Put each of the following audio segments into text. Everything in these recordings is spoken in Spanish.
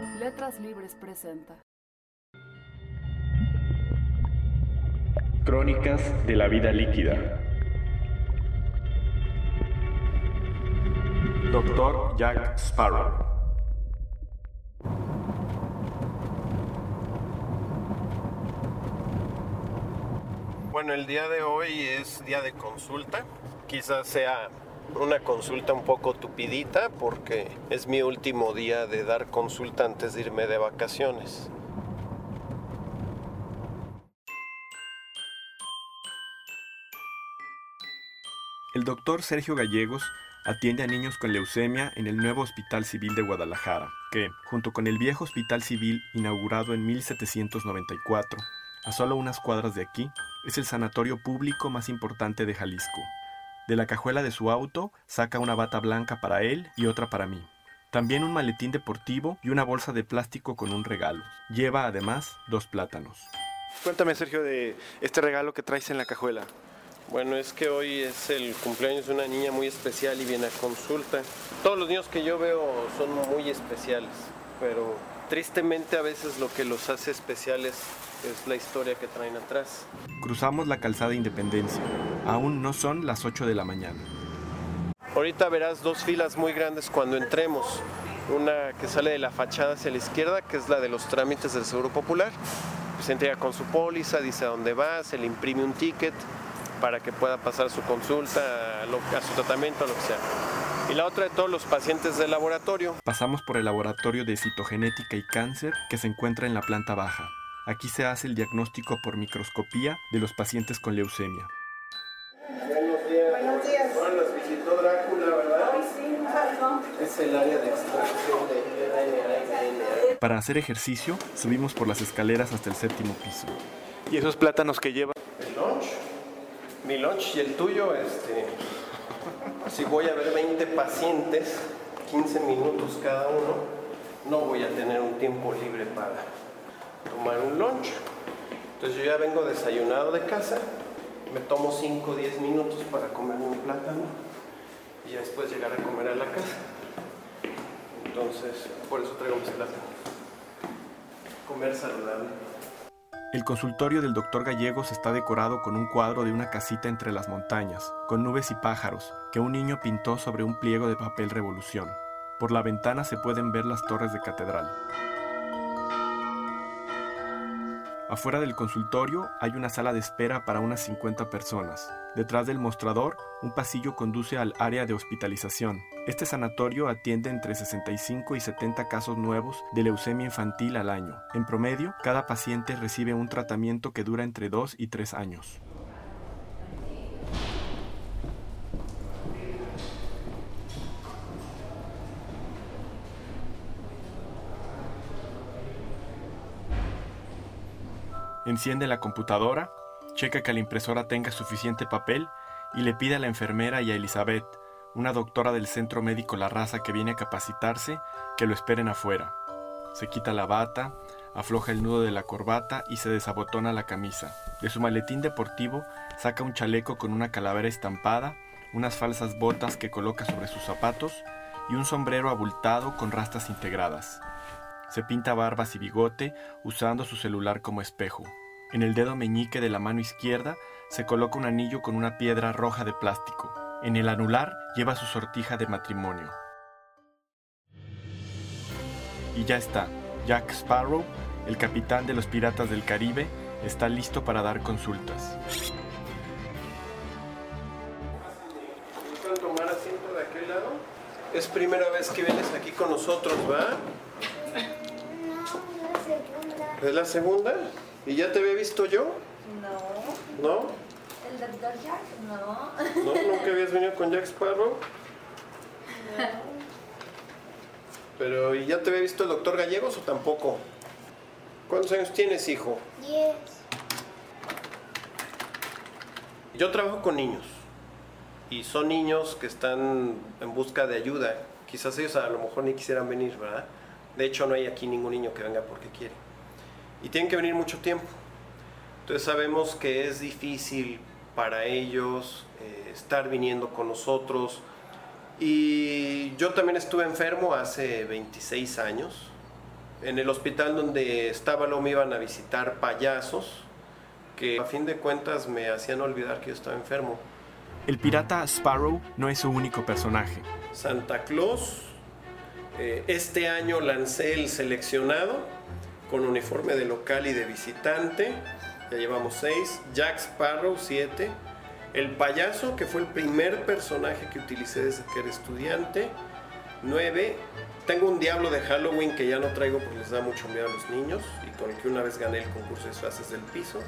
Letras Libres presenta. Crónicas de la vida líquida. Doctor Jack Sparrow. Bueno, el día de hoy es día de consulta. Quizás sea una consulta un poco tupidita porque es mi último día de dar consulta antes de irme de vacaciones. El doctor Sergio Gallegos atiende a niños con leucemia en el nuevo Hospital Civil de Guadalajara, que, junto con el viejo Hospital Civil inaugurado en 1794, a solo unas cuadras de aquí, es el sanatorio público más importante de Jalisco. De la cajuela de su auto saca una bata blanca para él y otra para mí. También un maletín deportivo y una bolsa de plástico con un regalo. Lleva además dos plátanos. Cuéntame, Sergio, de este regalo que traes en la cajuela. Bueno, es que hoy es el cumpleaños de una niña muy especial y viene a consulta. Todos los niños que yo veo son muy especiales, pero tristemente a veces lo que los hace especiales es la historia que traen atrás. Cruzamos la calzada Independencia. Aún no son las 8 de la mañana. Ahorita verás dos filas muy grandes cuando entremos. Una que sale de la fachada hacia la izquierda, que es la de los trámites del Seguro Popular. Se entrega con su póliza, dice a dónde va, se le imprime un ticket para que pueda pasar su consulta, a, su tratamiento, a lo que sea. Y la otra de todos los pacientes del laboratorio. Pasamos por el laboratorio de citogenética y cáncer que se encuentra en la planta baja. Aquí se hace el diagnóstico por microscopía de los pacientes con leucemia. Buenos días. Buenos días. Ahora los visitó Drácula, ¿verdad? Ay, sí, perdón. Es el área de extracción de RNA. Para hacer ejercicio, subimos por las escaleras hasta el séptimo piso. ¿Y esos plátanos que lleva? El lunch. Mi lunch y el tuyo, este. Si voy a ver 20 pacientes, 15 minutos cada uno, no voy a tener un tiempo libre para tomar un lunch. Entonces yo ya vengo desayunado de casa, me tomo 5 o 10 minutos para comerme un plátano y ya después llegar a comer a la casa. Entonces, por eso traigo mis plátanos. Comer saludable. El consultorio del doctor Gallegos está decorado con un cuadro de una casita entre las montañas, con nubes y pájaros, que un niño pintó sobre un pliego de papel revolución. Por la ventana se pueden ver las torres de catedral. Afuera del consultorio hay una sala de espera para unas 50 personas. Detrás del mostrador, un pasillo conduce al área de hospitalización. Este sanatorio atiende entre 65 y 70 casos nuevos de leucemia infantil al año. En promedio, cada paciente recibe un tratamiento que dura entre 2 y 3 años. Enciende la computadora, checa que la impresora tenga suficiente papel y le pide a la enfermera y a Elizabeth, una doctora del centro médico La Raza que viene a capacitarse, que lo esperen afuera. Se quita la bata, afloja el nudo de la corbata y se desabotona la camisa. De su maletín deportivo saca un chaleco con una calavera estampada, unas falsas botas que coloca sobre sus zapatos y un sombrero abultado con rastas integradas. Se pinta barbas y bigote usando su celular como espejo. En el dedo meñique de la mano izquierda se coloca un anillo con una piedra roja de plástico. En el anular lleva su sortija de matrimonio. Y ya está. Jack Sparrow, el capitán de los piratas del Caribe, está listo para dar consultas. ¿Gustan tomar asiento de aquel lado? Es primera vez que vienes aquí con nosotros, ¿va? ¿Es la segunda? ¿Y ya te había visto yo? No. ¿No? ¿El doctor Jack? No. ¿No? ¿Nunca habías venido con Jack Sparrow? Pero, ¿y ya te había visto el doctor Gallegos o tampoco? ¿Cuántos años tienes, hijo? Diez. Yo trabajo con niños. Y son niños que están en busca de ayuda. Quizás ellos a lo mejor ni quisieran venir, ¿verdad? De hecho, no hay aquí ningún niño que venga porque quiere. Y tienen que venir mucho tiempo. Entonces sabemos que es difícil para ellos eh, estar viniendo con nosotros. Y yo también estuve enfermo hace 26 años. En el hospital donde estaba lo me iban a visitar payasos que a fin de cuentas me hacían olvidar que yo estaba enfermo. El pirata Sparrow no es su único personaje. Santa Claus, eh, este año lancé el seleccionado con uniforme de local y de visitante, ya llevamos seis, Jack Sparrow siete, el payaso que fue el primer personaje que utilicé desde que era estudiante, nueve, tengo un diablo de Halloween que ya no traigo porque les da mucho miedo a los niños y con el que una vez gané el concurso de disfraces del piso.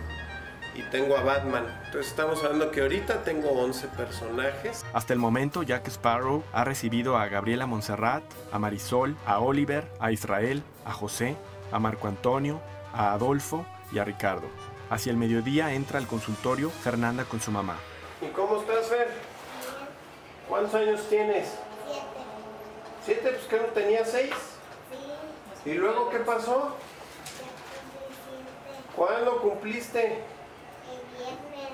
Y tengo a Batman. Entonces estamos hablando que ahorita tengo 11 personajes. Hasta el momento, Jack Sparrow ha recibido a Gabriela Montserrat, a Marisol, a Oliver, a Israel, a José, a Marco Antonio, a Adolfo y a Ricardo. Hacia el mediodía entra al consultorio Fernanda con su mamá. ¿Y cómo estás, Fer? ¿Cuántos años tienes? Siete. ¿Siete? Pues que no tenía seis. Sí. ¿Y luego qué pasó? Ya cumplí siete. ¿Cuándo cumpliste? El viernes.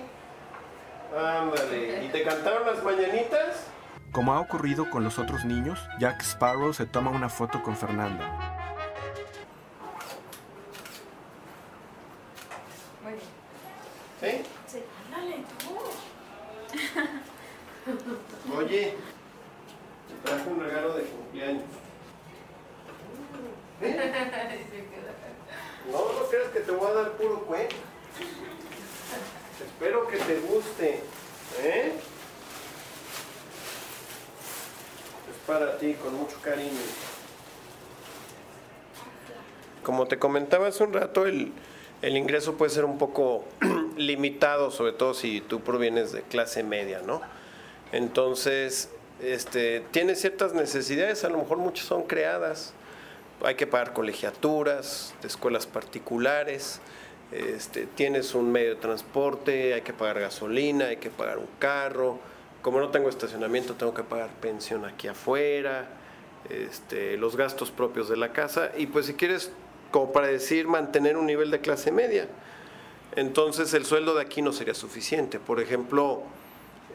Ándale. ¿Y te cantaron las mañanitas? Como ha ocurrido con los otros niños, Jack Sparrow se toma una foto con Fernanda. ¿Sí? Sí. Ándale, tú. Oye, te traje un regalo de cumpleaños. ¿Eh? No, no creas que te voy a dar puro cuento. Espero que te guste. ¿Eh? Es para ti, con mucho cariño. Como te comentaba hace un rato, el, el ingreso puede ser un poco limitado, sobre todo si tú provienes de clase media, ¿no? Entonces, este, tienes ciertas necesidades, a lo mejor muchas son creadas. Hay que pagar colegiaturas de escuelas particulares, este, tienes un medio de transporte, hay que pagar gasolina, hay que pagar un carro. Como no tengo estacionamiento, tengo que pagar pensión aquí afuera, este, los gastos propios de la casa. Y pues si quieres, como para decir, mantener un nivel de clase media, entonces el sueldo de aquí no sería suficiente. Por ejemplo,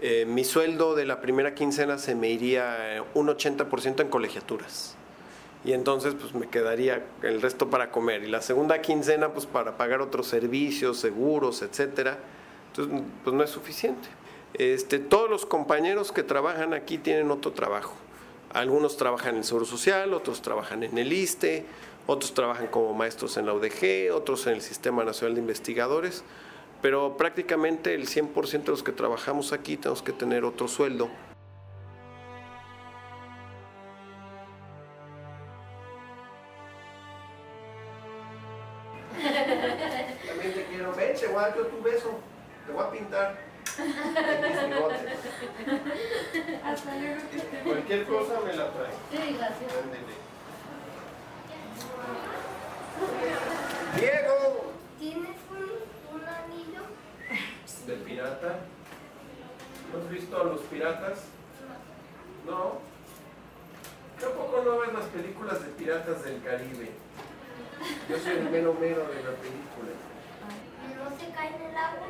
eh, mi sueldo de la primera quincena se me iría eh, un 80% en colegiaturas. Y entonces pues me quedaría el resto para comer. Y la segunda quincena pues para pagar otros servicios, seguros, etcétera. Entonces pues no es suficiente. Este, todos los compañeros que trabajan aquí tienen otro trabajo. Algunos trabajan en el Seguro Social, otros trabajan en el ISTE, otros trabajan como maestros en la UDG, otros en el Sistema Nacional de Investigadores, pero prácticamente el 100% de los que trabajamos aquí tenemos que tener otro sueldo. También te quiero, ven, te voy tu beso, te voy a pintar. Luego. Cualquier cosa me la trae. Sí, gracias. Diego, ¿Tienes un, un anillo? del pirata. ¿No has visto a los piratas? No. Tampoco no ves las películas de piratas del Caribe. Yo soy el mero mero de la película. ¿No se cae en el agua?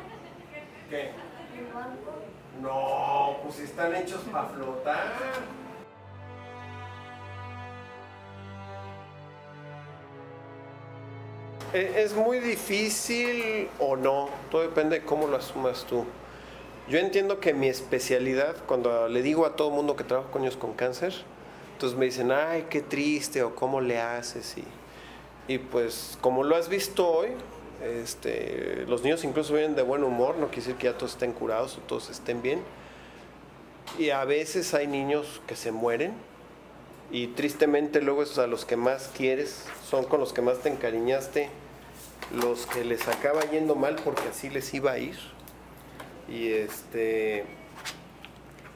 ¿Qué? ¿El? No, pues están hechos para flotar. E- Es muy difícil o no, todo depende de cómo lo asumas tú. Yo entiendo que mi especialidad, cuando le digo a todo mundo que trabajo con niños con cáncer, entonces me dicen, ay, qué triste, o cómo le haces. Y, y pues, como lo has visto hoy, este, los niños incluso vienen de buen humor, no quiere decir que ya todos estén curados o todos estén bien. Y a veces hay niños que se mueren y tristemente luego esos a los que más quieres son con los que más te encariñaste, los que les acaba yendo mal porque así les iba a ir. Y este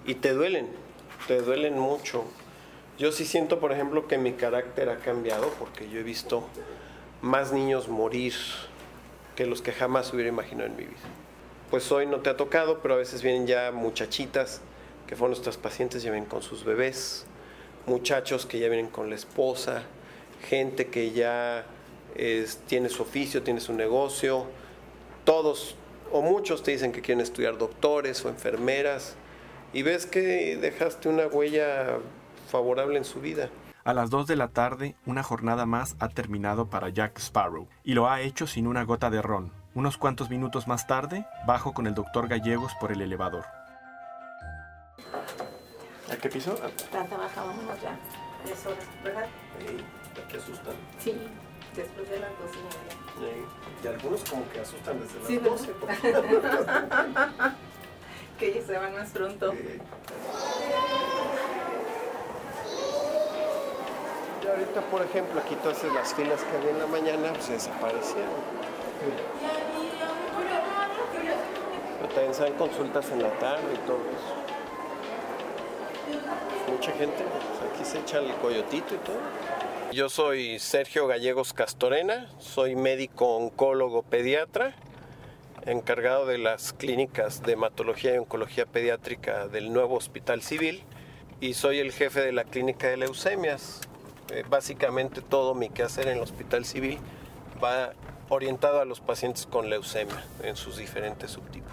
y te duelen, te duelen mucho. Yo sí siento, por ejemplo, que mi carácter ha cambiado porque yo he visto más niños morir que los que jamás hubiera imaginado en mi vida. Pues hoy no te ha tocado, pero a veces vienen ya muchachitas que fueron nuestras pacientes, ya vienen con sus bebés, muchachos que ya vienen con la esposa, gente que ya tiene su oficio, tiene su negocio, todos o muchos te dicen que quieren estudiar doctores o enfermeras y ves que dejaste una huella favorable en su vida. A las 2 de la tarde, una jornada más ha terminado para Jack Sparrow, y lo ha hecho sin una gota de ron. Unos cuantos minutos más tarde, bajo con el doctor Gallegos por el elevador. ¿A qué piso? Ya trabajábamos ya tres horas, ¿verdad? ¿Te asustan? Sí, después de las dos y media. Y algunos como que asustan desde las Sí, 12. Que ellos se van más pronto. Ahorita, por ejemplo, aquí todas las filas que había en la mañana pues, desaparecieron. Pero también se dan consultas en la tarde y todo eso. Mucha gente, pues, aquí se echa el coyotito y todo. Yo soy Sergio Gallegos Castorena, soy médico oncólogo pediatra, encargado de las clínicas de hematología y oncología pediátrica del nuevo Hospital Civil y soy el jefe de la clínica de leucemias. Eh, básicamente todo mi quehacer en el Hospital Civil va orientado a los pacientes con leucemia en sus diferentes subtipos.